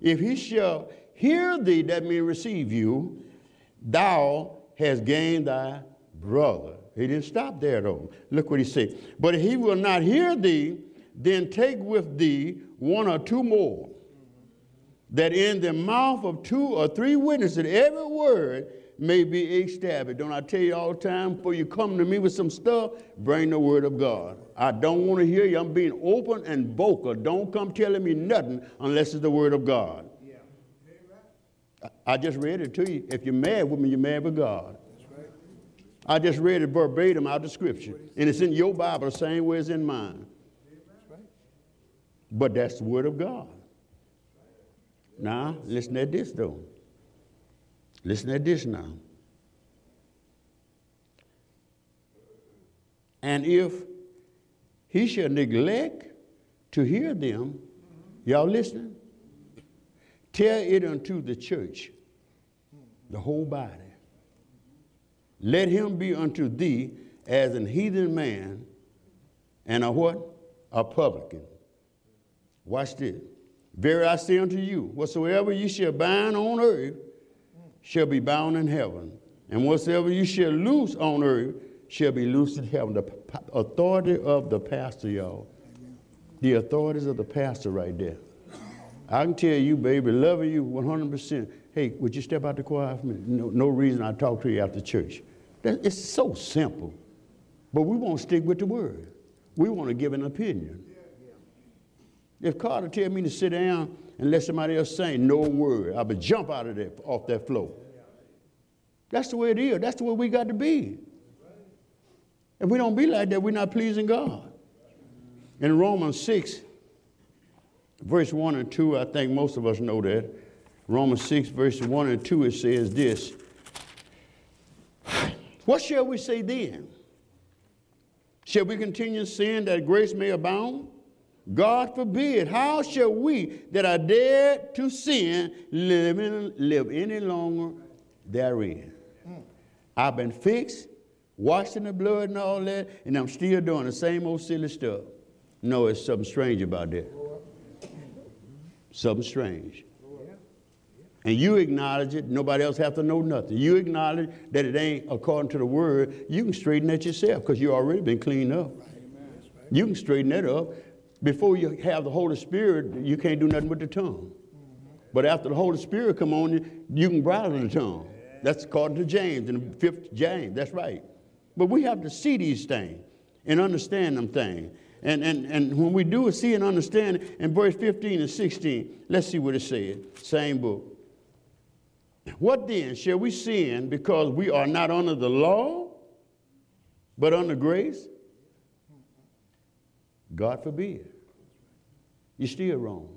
if he shall hear thee, that means receive you, thou hast gained thy brother. He didn't stop there though. Look what he said. But if he will not hear thee, then take with thee one or two more, that in the mouth of two or three witnesses every word may be established. Don't I tell you all the time before you come to me with some stuff, bring the word of God. I don't want to hear you. I'm being open and vocal. Don't come telling me nothing unless it's the word of God. Yeah. I just read it to you. If you're mad with me, you're mad with God. I just read it verbatim out of scripture. And it's in your Bible the same way as in mine. But that's the word of God. Now, listen at this though. Listen at this now. And if he shall neglect to hear them, y'all listening? Tell it unto the church, the whole body. Let him be unto thee as an heathen man and a what? A publican. Watch this. Very I say unto you, whatsoever you shall bind on earth shall be bound in heaven, and whatsoever you shall loose on earth shall be loosed in heaven. The authority of the pastor, y'all. The authorities of the pastor right there. I can tell you, baby, loving you 100%. Hey, would you step out the choir for me? No, no reason I talk to you after church. That, it's so simple. But we won't stick with the word. We want to give an opinion. If Carter tell me to sit down and let somebody else sing, no word, I would jump out of there off that floor. That's the way it is. That's the way we got to be. If we don't be like that, we're not pleasing God. In Romans 6, verse 1 and 2, I think most of us know that. Romans 6, verse 1 and 2, it says this What shall we say then? Shall we continue sin that grace may abound? God forbid. How shall we that are dead to sin live, in, live any longer therein? I've been fixed, washed in the blood and all that, and I'm still doing the same old silly stuff. No, it's something strange about that. Something strange. And you acknowledge it, nobody else have to know nothing. You acknowledge that it ain't according to the word, you can straighten that yourself because you already been cleaned up. You can straighten that up before you have the Holy Spirit, you can't do nothing with the tongue. But after the Holy Spirit come on you, you can bridle the tongue. That's according to James in the fifth James. That's right. But we have to see these things and understand them things. And, and, and when we do see and understand in verse 15 and 16, let's see what it says. Same book. What then? Shall we sin because we are not under the law, but under grace? God forbid. You're still wrong.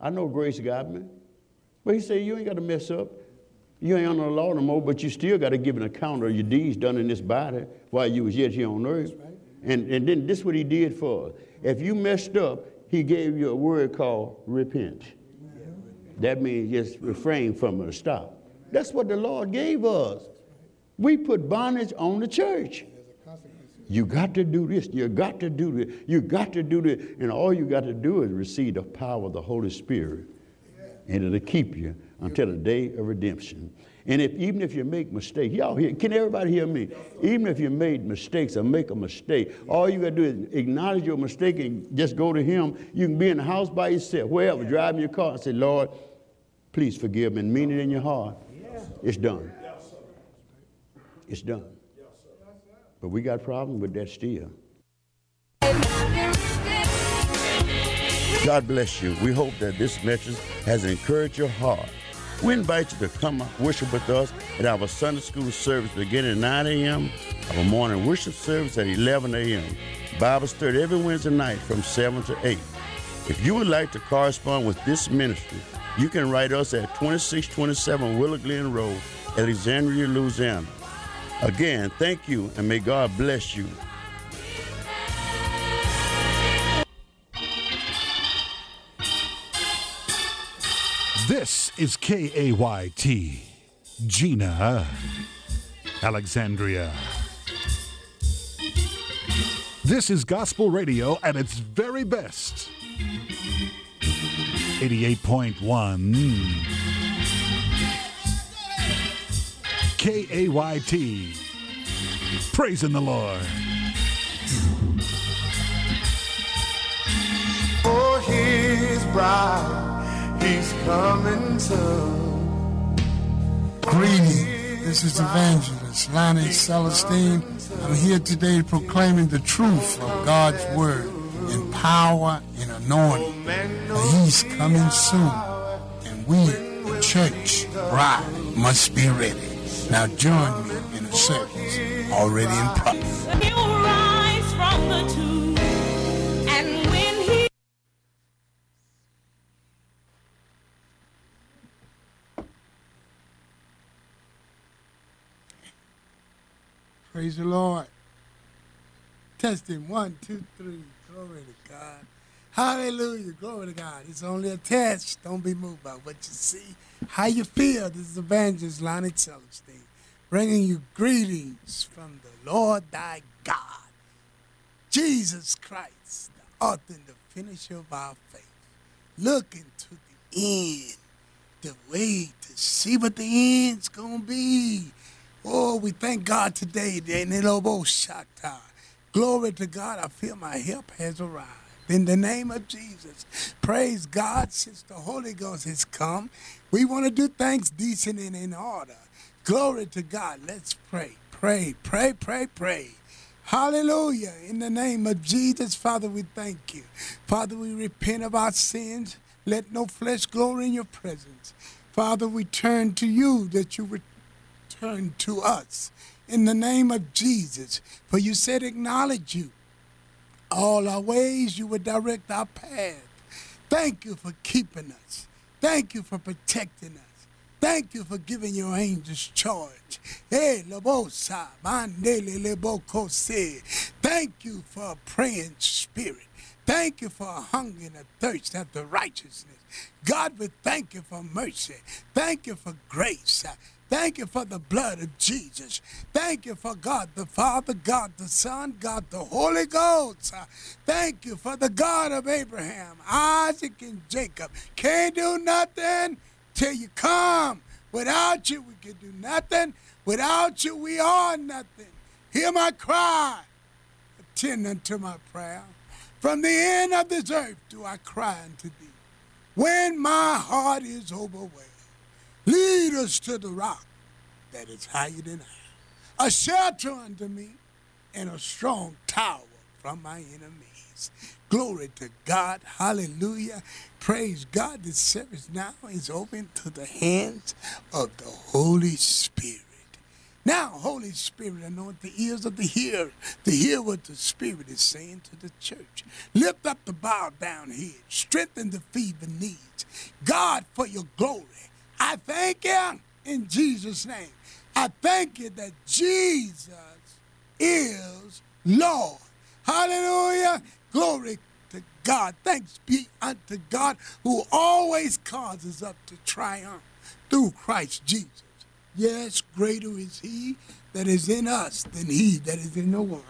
I know grace got me. But he said, You ain't got to mess up. You ain't under the law no more, but you still got to give an account of your deeds done in this body while you was yet here on earth. Right. And, and then this is what he did for us. If you messed up, he gave you a word called repent. That means just refrain from it, stop. That's what the Lord gave us. We put bondage on the church. You got to do this. You got to do this. You got to do this. And all you got to do is receive the power of the Holy Spirit. And it'll keep you until the day of redemption. And if even if you make mistakes, y'all hear, can everybody hear me? Even if you made mistakes or make a mistake, all you gotta do is acknowledge your mistake and just go to him. You can be in the house by yourself, wherever, driving your car and say, Lord, please forgive me and mean it in your heart. It's done. It's done. But we got a problem with that still. God bless you. We hope that this message has encouraged your heart. We invite you to come worship with us at our Sunday school service beginning at 9 a.m., our morning worship service at 11 a.m., Bible study every Wednesday night from 7 to 8. If you would like to correspond with this ministry, you can write us at 2627 Willow Glen Road, Alexandria, Louisiana Again, thank you and may God bless you. This is KAYT, Jena, Alexandria. This is gospel radio at its very best. 88.1 KAYT. Praising the Lord. For his bride, he's coming soon. Greeting. This is Evangelist Lonnie Celestine. I'm here today proclaiming the truth of God's word in power and anointing. Oh, that oh, he's coming soon. And we, the church, bride, must be ready. Now join me in a service already in progress. He will rise from the tomb, and when he Praise the Lord. Testing one, two, three. Glory to God. Hallelujah. Glory to God. It's only a test. Don't be moved by what you see. How you feel. This is Evangelist Lonnie Celestine bringing you greetings from the Lord thy God, Jesus Christ, the author and the finisher of our faith. Looking to the end, the way to see what the end's going to be. Oh, we thank God today. Glory to God. I feel my help has arrived. In the name of Jesus. Praise God since the Holy Ghost has come. We want to do things decent and in order. Glory to God. Let's pray. Pray, pray, pray, pray. Hallelujah. In the name of Jesus, Father, we thank you. Father, we repent of our sins. Let no flesh glory in your presence. Father, we turn to you that you return to us in the name of Jesus. For you said, acknowledge you. All our ways, you would direct our path. Thank you for keeping us. Thank you for protecting us. Thank you for giving your angels charge. Hey, Labosa, Mandele Lebokose. Thank you for a praying spirit. Thank you for a hunger and a thirst after righteousness. God, we thank you for mercy. Thank you for grace. Thank you for the blood of Jesus. Thank you for God the Father, God the Son, God the Holy Ghost. Thank you for the God of Abraham, Isaac, and Jacob. Can't do nothing till you come. Without you, we can do nothing. Without you, we are nothing. Hear my cry. Attend unto my prayer. From the end of this earth do I cry unto thee. When my heart is overwhelmed, lead us to the rock that is higher than I. A shelter unto me and a strong tower from my enemies. Glory to God. Hallelujah. Praise God. This service now is open to the hands of the Holy Spirit. Now, Holy Spirit, anoint the ears of the hearer to hear what the Spirit is saying to the church. Lift up the bowed down head, strengthen the feeble knees. God, for your glory, I thank you in Jesus' name. I thank you that Jesus is Lord. Hallelujah. Glory to God. Thanks be unto God who always causes us to triumph through Christ Jesus. Yes, greater is he that is in us than he that is in the world.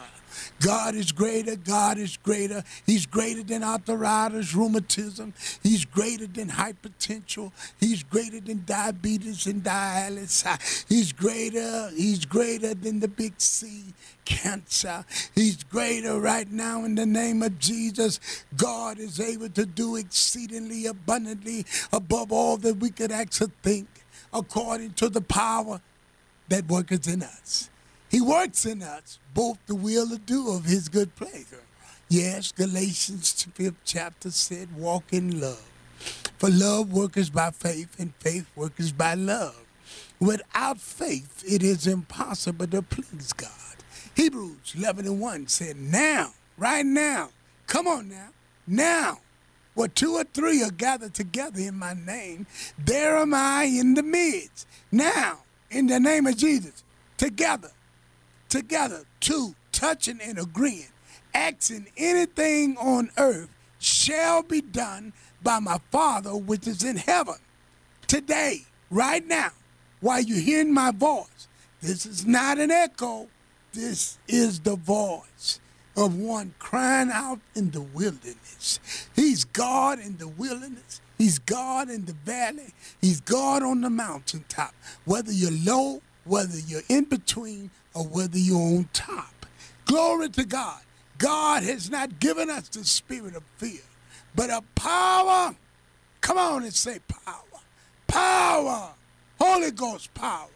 God is greater. God is greater. He's greater than arthritis, rheumatism. He's greater than hypertension. He's greater than diabetes and dialysis. He's greater. He's greater than the big C, cancer. He's greater right now in the name of Jesus. God is able to do exceedingly abundantly above all that we could actually think according to the power that worketh in us. He works in us both the will to do of his good pleasure. Yes, Galatians 5th chapter said, walk in love. For love workers by faith, and faith workers by love. Without faith, it is impossible to please God. Hebrews 11 and 1 said, Now, right now, come on now, now, where two or three are gathered together in my name, there am I in the midst. Now, in the name of Jesus, together, together, two, touching and agreeing, asking anything on earth shall be done by my Father which is in heaven. Today, right now, while you're hearing my voice, this is not an echo, this is the voice of one crying out in the wilderness. He's God in the wilderness. He's God in the valley. He's God on the mountaintop. Whether you're low, whether you're in between, or whether you're on top. Glory to God. God has not given us the spirit of fear, but of power. Come on and say power. Power. Holy Ghost power.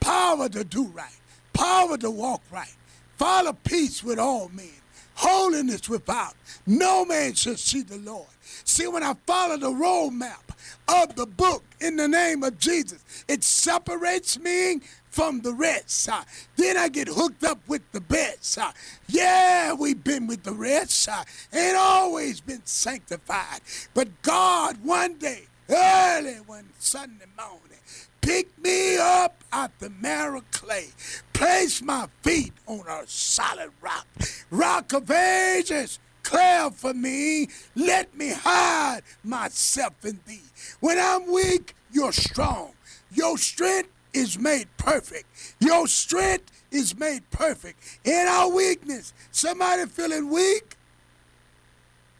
Power to do right. Power to walk right. Follow peace with all men. Holiness without. No man shall see the Lord. See, when I follow the roadmap of the book in the name of Jesus, it separates me from the rest. Uh, then I get hooked up with the best. Uh, yeah, we've been with the rest. Uh, ain't always been sanctified. But God, one day, early one Sunday morning, picked me up out the marrow clay, placed my feet on a solid rock, rock of ages. Clear for me, let me hide myself in thee. When I'm weak, you're strong. Your strength is made perfect. Your strength is made perfect in our weakness. Somebody feeling weak?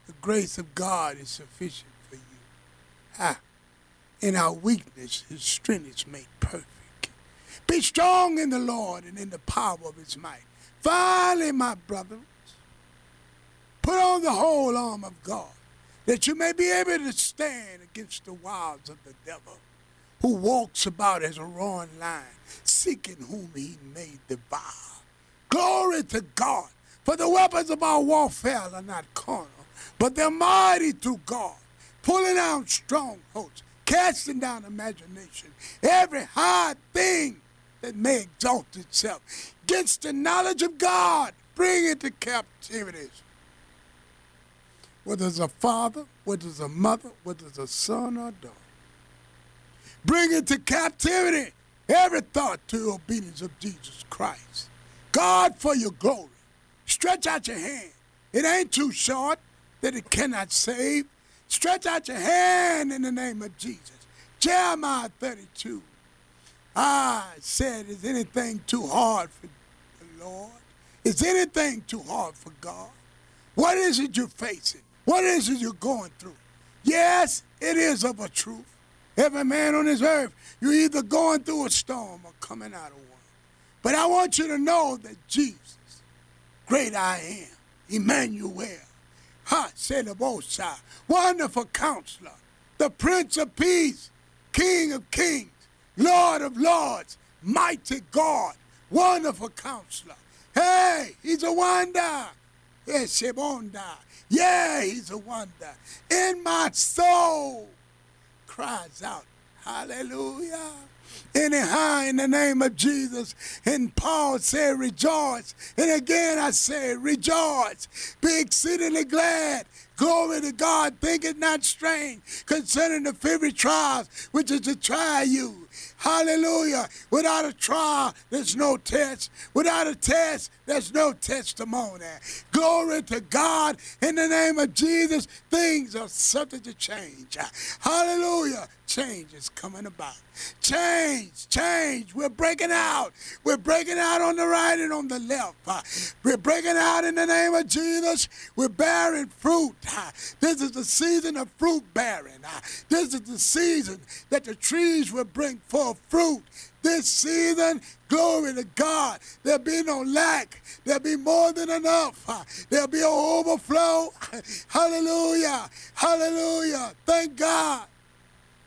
The grace of God is sufficient for you. Ah, in our weakness, his strength is made perfect. Be strong in the Lord and in the power of his might. Finally, my brothers, put on the whole arm of God, that you may be able to stand against the wiles of the devil who walks about as a roaring lion, seeking whom he may devour. Glory to God, for the weapons of our warfare are not carnal, but they're mighty through God, pulling down strongholds, casting down imagination, every high thing that may exalt itself against the knowledge of God, bring it to captivity. Whether it's a father, whether it's a mother, whether it's a son or daughter bring into captivity every thought to the obedience of Jesus Christ. God, for your glory, stretch out your hand. It ain't too short that it cannot save. Stretch out your hand in the name of Jesus. Jeremiah 32. I said, is anything too hard for the Lord? Is anything too hard for God? What is it you're facing? What is it you're going through? Yes, it is of a truth. Every man on this earth, you're either going through a storm or coming out of one. But I want you to know that Jesus, great I am, Emmanuel, Ha, High, wonderful counselor, the Prince of Peace, King of Kings, Lord of Lords, mighty God, wonderful counselor. Hey, he's a wonder. Yes, Shebonda. Yeah, he's a wonder. In my soul, cries out, Hallelujah. Anyhow, in the name of Jesus. And Paul said, Rejoice. And again I say, Rejoice. Be exceedingly glad. Glory to God. Think it not strange concerning the fiery trials which is to try you. Hallelujah. Without a trial, there's no test. Without a test, there's no testimony. Glory to God. In the name of Jesus, things are subject to change. Hallelujah. Change is coming about. Change, change. We're breaking out. We're breaking out on the right and on the left. We're breaking out in the name of Jesus. We're bearing fruit. This is the season of fruit bearing. This is the season that the trees will bring forth fruit. This season, glory to God, there'll be no lack. There'll be more than enough. There'll be an overflow. Hallelujah. Hallelujah. Thank God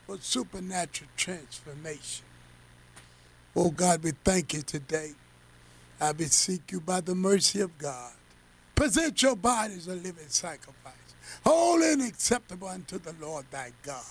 for supernatural transformation. Oh God, we thank you today. I beseech you by the mercy of God. Present your bodies a living sacrifice, holy and acceptable unto the Lord thy God.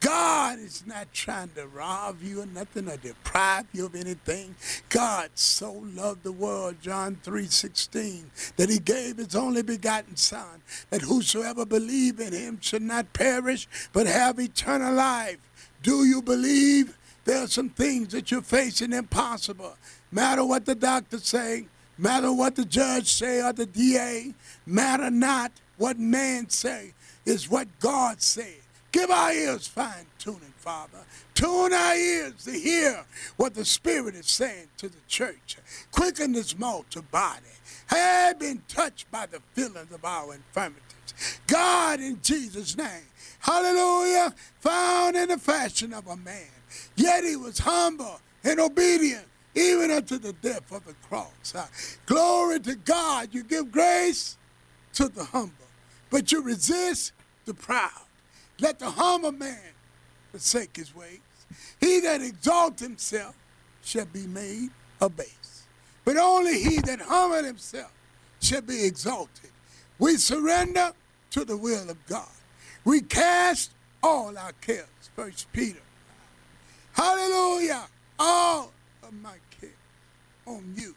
God is not trying to rob you or nothing or deprive you of anything. God so loved the world, John 3:16, that he gave his only begotten son, that whosoever believe in him should not perish, but have eternal life. Do you believe? There are some things that you're facing impossible. Matter what the doctor say, matter what the judge say or the DA, matter not what man say, is what God said. Give our ears fine tuning, Father. Tune our ears to hear what the Spirit is saying to the church. Quicken this mortal body. Have been touched by the feelings of our infirmities. God in Jesus' name. Hallelujah. Found in the fashion of a man. Yet he was humble and obedient, even unto the death of the cross. Uh, glory to God. You give grace to the humble, but you resist the proud. Let the humble man forsake his ways. He that exalts himself shall be made abased. But only he that humbleth himself shall be exalted. We surrender to the will of God. We cast all our cares. First Peter. Hallelujah. All of my cares on you.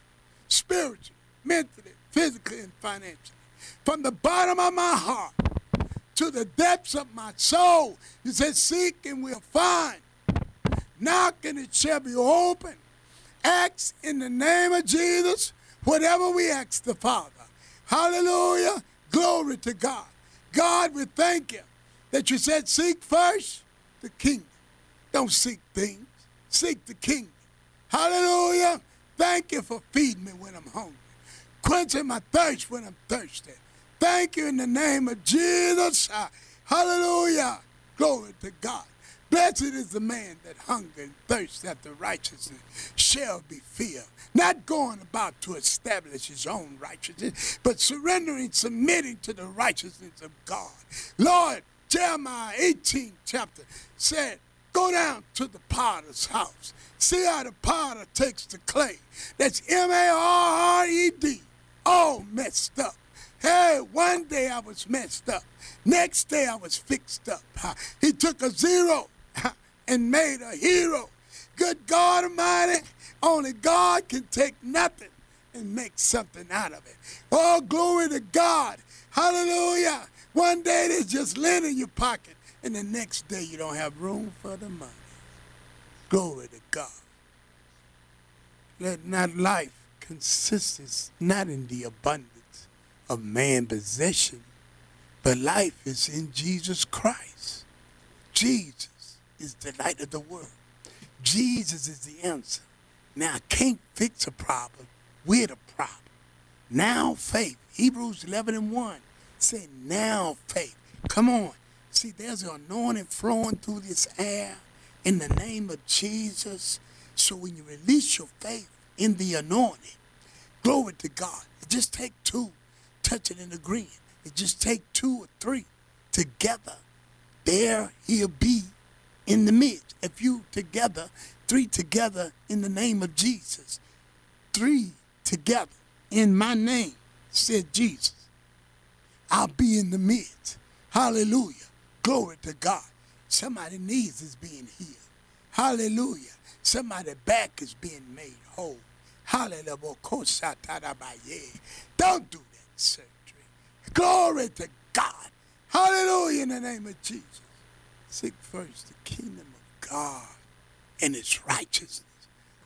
Spiritually, mentally, physically, and financially. From the bottom of my heart to the depths of my soul. You said, Seek and we'll find. Knock and it shall be open. Ask in the name of Jesus whatever we ask the Father. Hallelujah. Glory to God. God, we thank you that you said, Seek first the kingdom. Don't seek things, seek the kingdom. Hallelujah. Thank you for feeding me when I'm hungry, quenching my thirst when I'm thirsty. Thank you in the name of Jesus. Ah, Hallelujah. Glory to God. Blessed is the man that hunger and thirsts after righteousness shall be filled. Not going about to establish his own righteousness, but surrendering, submitting to the righteousness of God. Lord, Jeremiah 18 chapter said, Go down to the potter's house. See how the potter takes the clay. That's M A R R E D. All messed up. Hey, one day I was messed up. Next day I was fixed up. He took a zero and made a hero. Good God Almighty, only God can take nothing and make something out of it. All glory to God. Hallelujah. One day there's just lint in your pocket, and the next day you don't have room for the money. Glory to God. Let not life consist not in the abundance of man possession, but life is in Jesus Christ. Jesus is the light of the world. Jesus is the answer. Now I can't fix a problem We're the problem. Now faith. Hebrews 11 and 1 say now faith. Come on. See, there's an anointing flowing through this air in the name of Jesus. So when you release your faith in the anointing, glory to God. Just take two, touching and agreeing. It just take two or three together. There he'll be in the midst. If you together, three together in the name of Jesus, three together in my name, said Jesus. I'll be in the midst. Hallelujah. Glory to God. Somebody needs is being healed. Hallelujah. Somebody back is being made whole. Hallelujah. Don't do surgery. Glory to God. Hallelujah in the name of Jesus. Seek first the kingdom of God and its righteousness.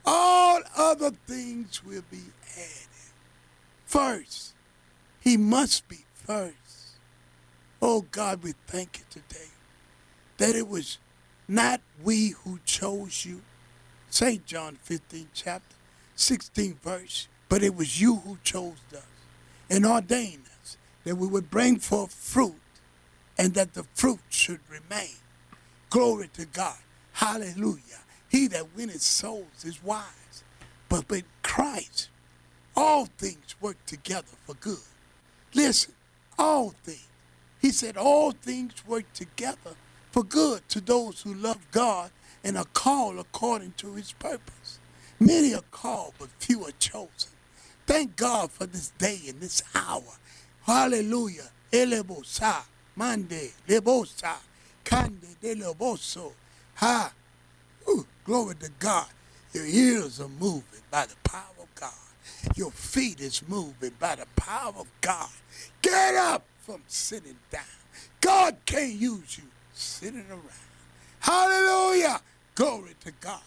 All other things will be added. First, he must be first. Oh God, we thank you today that it was not we who chose you. St. John 15, chapter 16, verse. But it was you who chose us and ordained us that we would bring forth fruit and that the fruit should remain. Glory to God. Hallelujah. He that winneth souls is wise. But with Christ, all things work together for good. Listen, all things. He said, all things work together for good to those who love God and are called according to his purpose. Many are called, but few are chosen. Thank God for this day and this hour. Hallelujah. Elebosa, mande, lebosa, kande, de. Ha. Ooh, glory to God. Your ears are moving by the power of God. Your feet is moving by the power of God. Get up from sitting down. God can't use you sitting around. Hallelujah. Glory to God.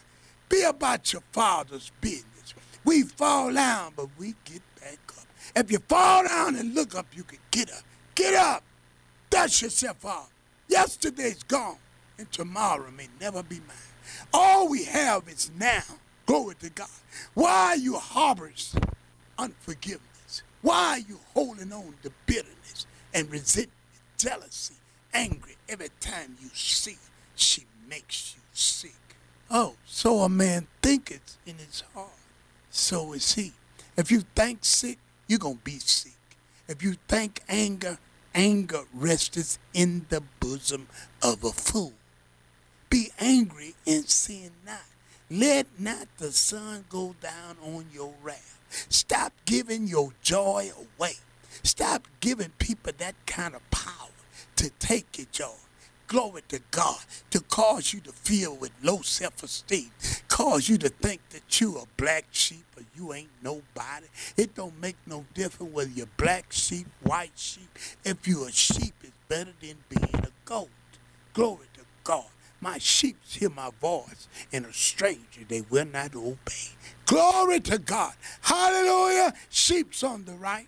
Be about your father's business. We fall down, but we get back up. If you fall down and look up, you can get up. Get up. Dust yourself off. Yesterday's gone, and tomorrow may never be mine. All we have is now. Glory to God. Why you harboring unforgiveness? Why are you holding on to bitterness and resentment jealousy, angry every time you see. She makes you sick. Oh, so a man thinketh in his heart, so is he. If you think sick, you're going to be sick. If you think anger, anger resteth in the bosom of a fool. Be angry and sin not. Let not the sun go down on your wrath. Stop giving your joy away. Stop giving people that kind of power to take your joy. Glory to God, to cause you to feel with low self esteem, cause you to think that you a black sheep or you ain't nobody. It don't make no difference whether you're black sheep, white sheep. If you a sheep, it's better than being a goat. Glory to God. My sheep hear my voice, and a stranger they will not obey. Glory to God. Hallelujah. Sheep's on the right,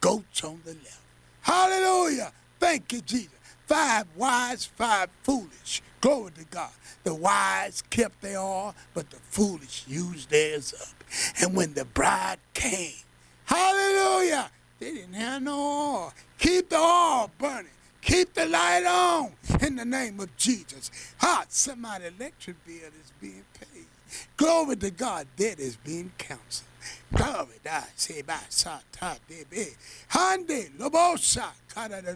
goats on the left. Hallelujah. Thank you, Jesus. Five wise, five foolish. Glory to God. The wise kept their all, but the foolish used theirs up. And when the bride came, hallelujah, they didn't have no oil. Keep the oil burning. Keep the light on in the name of Jesus. Hot, somebody electric bill is being paid. Glory to God, debt is being counseled. Glory to say by sa ta de. Hande lobosa kada de.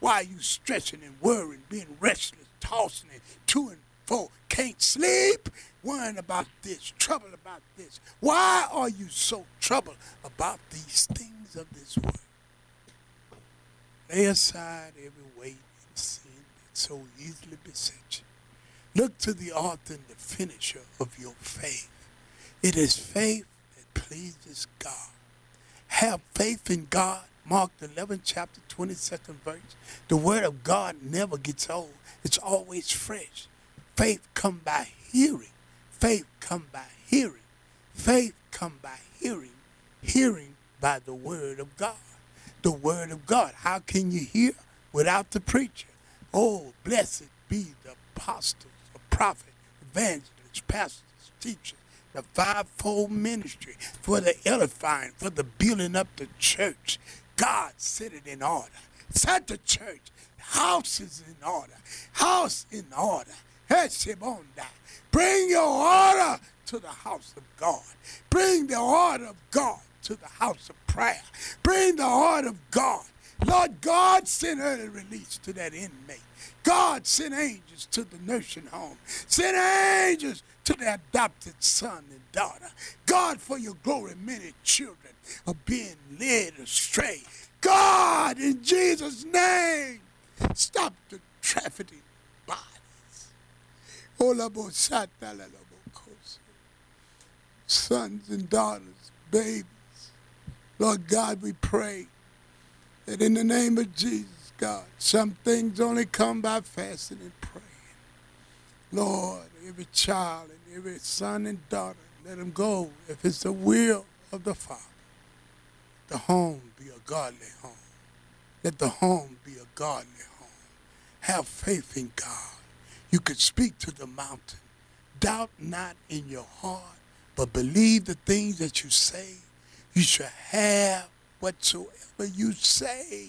Why you stretching and worrying, being restless, tossing it to and fro, can't sleep, worrying about this, trouble about this. Why are you so troubled about these things of this world? Lay aside every weight and sin that so easily besets you. Look to the author and the finisher of your faith. It is faith pleases God. Have faith in God. Mark the 11th chapter, 22nd verse. The word of God never gets old. It's always fresh. Faith come by hearing. Faith come by hearing. Faith come by hearing. Hearing by the word of God the word of God. How can you hear without the preacher? Oh, blessed be the apostles, the prophet, evangelists, pastors, teachers, the fivefold ministry for the edifying, for the building up the church. God set it in order. Set the church. House is in order. House in order. Bring your order to the house of God. Bring the order of God to the house of prayer. Bring the heart of God. Lord God, send early release to that inmate. God, sent angels to the nursing home. sent angels to the adopted son and daughter. God, for your glory, many children are being led astray. God, in Jesus' name, stop the trafficking bodies. Sons and daughters, babies. Lord God, we pray that in the name of Jesus, God, some things only come by fasting and praying. Lord, every child and every son and daughter, let them go if it's the will of the Father. The home be a godly home. Let the home be a godly home. Have faith in God. You could speak to the mountain. Doubt not in your heart, but believe the things that you say. You shall have whatsoever you say.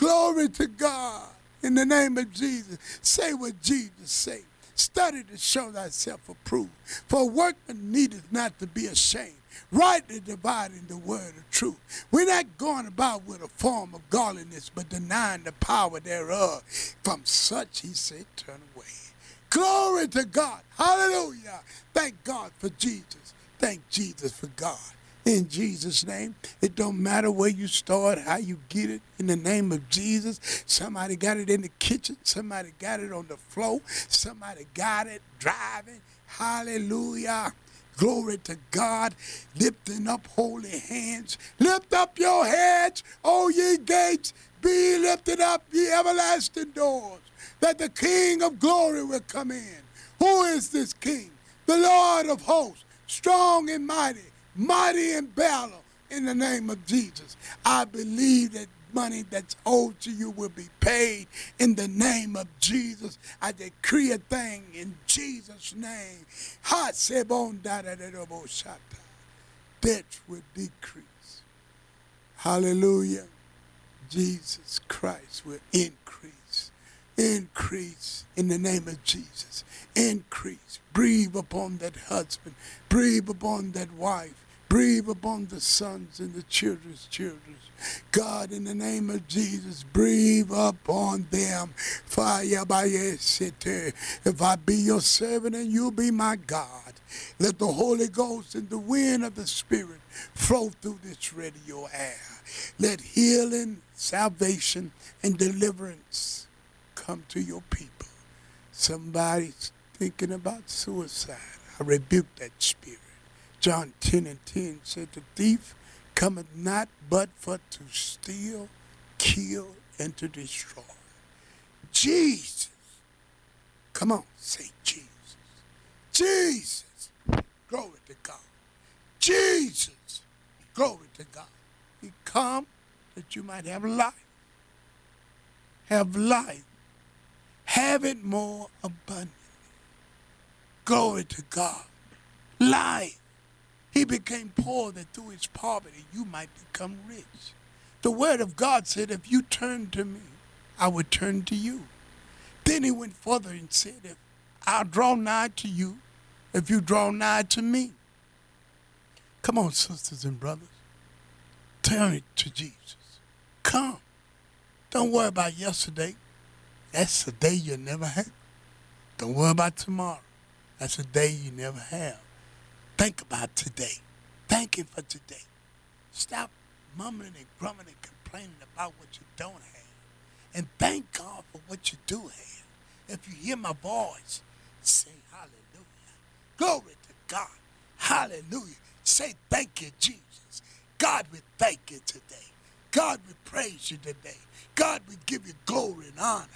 Glory to God. In the name of Jesus, say what Jesus said. Study to show thyself approved. For workman needeth not to be ashamed, rightly dividing the word of truth. We're not going about with a form of godliness, but denying the power thereof. From such, he said, turn away. Glory to God. Hallelujah. Thank God for Jesus. Thank Jesus for God in Jesus' name. It don't matter where you start, how you get it, in the name of Jesus. Somebody got it in the kitchen, somebody got it on the floor, somebody got it driving. Hallelujah. Glory to God, lifting up holy hands. Lift up your heads, O ye gates, be lifted up, ye everlasting doors, that the King of glory will come in. Who is this King? The Lord of hosts, strong and mighty mighty in battle in the name of Jesus. I believe that money that's owed to you will be paid in the name of Jesus. I decree a thing in Jesus' name. Debt will decrease. Hallelujah. Jesus Christ will increase. Increase in the name of Jesus. Increase. Breathe upon that husband. Breathe upon that wife. Breathe upon the sons and the children's children. God, in the name of Jesus, breathe upon them. Fire by. If I be your servant and you be my God, let the Holy Ghost and the wind of the Spirit flow through this radio air. Let healing, salvation, and deliverance come to your people. Somebody's thinking about suicide. I rebuke that spirit. John 10 and 10 said, The thief cometh not but for to steal, kill, and to destroy. Jesus. Come on, say Jesus. Jesus. Glory to God. Jesus. Glory to God. He come that you might have life. Have life. Have it more abundantly. Glory to God. Life. He became poor that through his poverty you might become rich. The word of God said, if you turn to me, I will turn to you. Then he went further and said, if I'll draw nigh to you, if you draw nigh to me. Come on, sisters and brothers. Turn it to Jesus. Come. Don't worry about yesterday. That's a day you'll never have. Don't worry about tomorrow. That's a day you never have. Think about today. Thank Him for today. Stop mumbling and grumbling and complaining about what you don't have. And thank God for what you do have. If you hear my voice, say hallelujah. Glory to God. Hallelujah. Say thank you, Jesus. God, we thank you today. God, we praise you today. God, we give you glory and honor.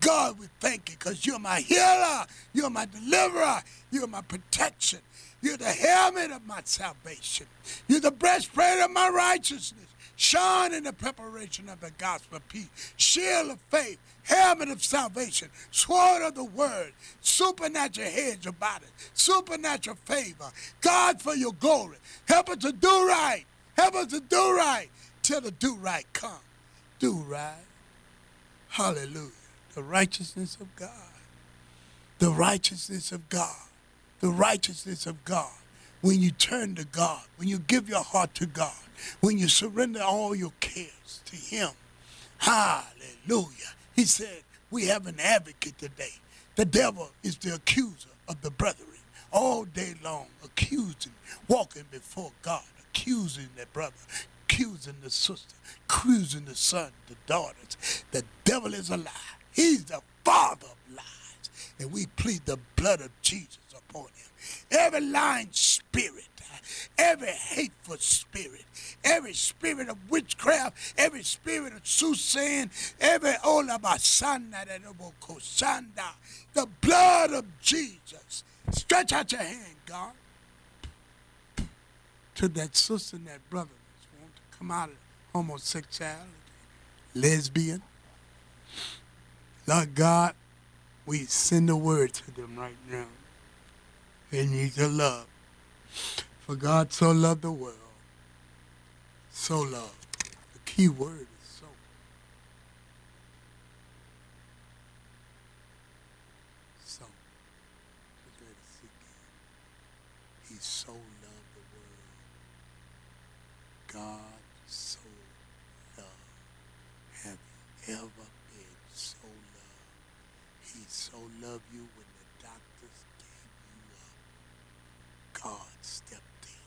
God, we thank you because you're my healer. You're my deliverer. You're my protection. You're the helmet of my salvation. You're the breastplate of my righteousness. Shine in the preparation of the gospel of peace. Shield of faith. Helmet of salvation. Sword of the word. Supernatural hedge about it. Supernatural favor. God for your glory. Help us to do right. Help us to do right till the do right come. Do right. Hallelujah. The righteousness of God. The righteousness of God. The righteousness of God. When you turn to God, when you give your heart to God, when you surrender all your cares to Him. Hallelujah. He said, We have an advocate today. The devil is the accuser of the brethren all day long, accusing, walking before God, accusing their brother, accusing the sister, accusing the son, the daughters. The devil is a lie. He's the father of lies. And we plead the blood of Jesus upon him. Every lying spirit, every hateful spirit, every spirit of witchcraft, every spirit of soothsaying, every all of our son that olabasanda, the blood of Jesus. Stretch out your hand, God, to that sister and that brother come out of homosexuality, lesbian. Lord God, we send a word to them right now. They need your love. For God so loved the world, so loved. The key word is so. So. He so loved the world. God so loved. Have you ever been so loved? He so loved you when the doctors gave you up. God stepped in.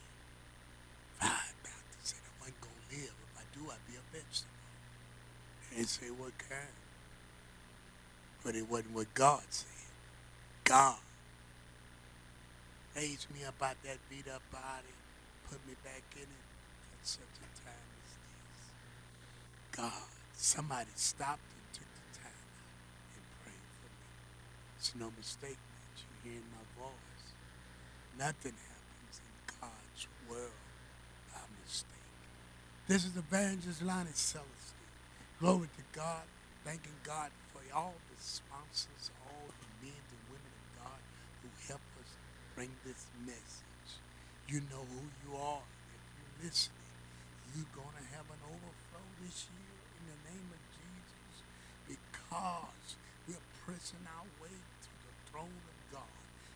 Five doctors said I wasn't going to live. If I do, I'd be a vegetable. And they say, what kind? But it wasn't what God said. God raised me up out that beat up body, put me back in it at such a time as this. God, somebody stopped and took the time and prayed for me. It's no mistake that you're hearing my voice. Nothing happens in God's world by mistake. This is Evangelist Lonnie Celestine. Glory to God. Thanking God for all the sponsors, all the men and women of God who help us bring this message. You know who you are. If you're listening, you're going to have an overflow this year the name of Jesus because we're pressing our way to the throne of.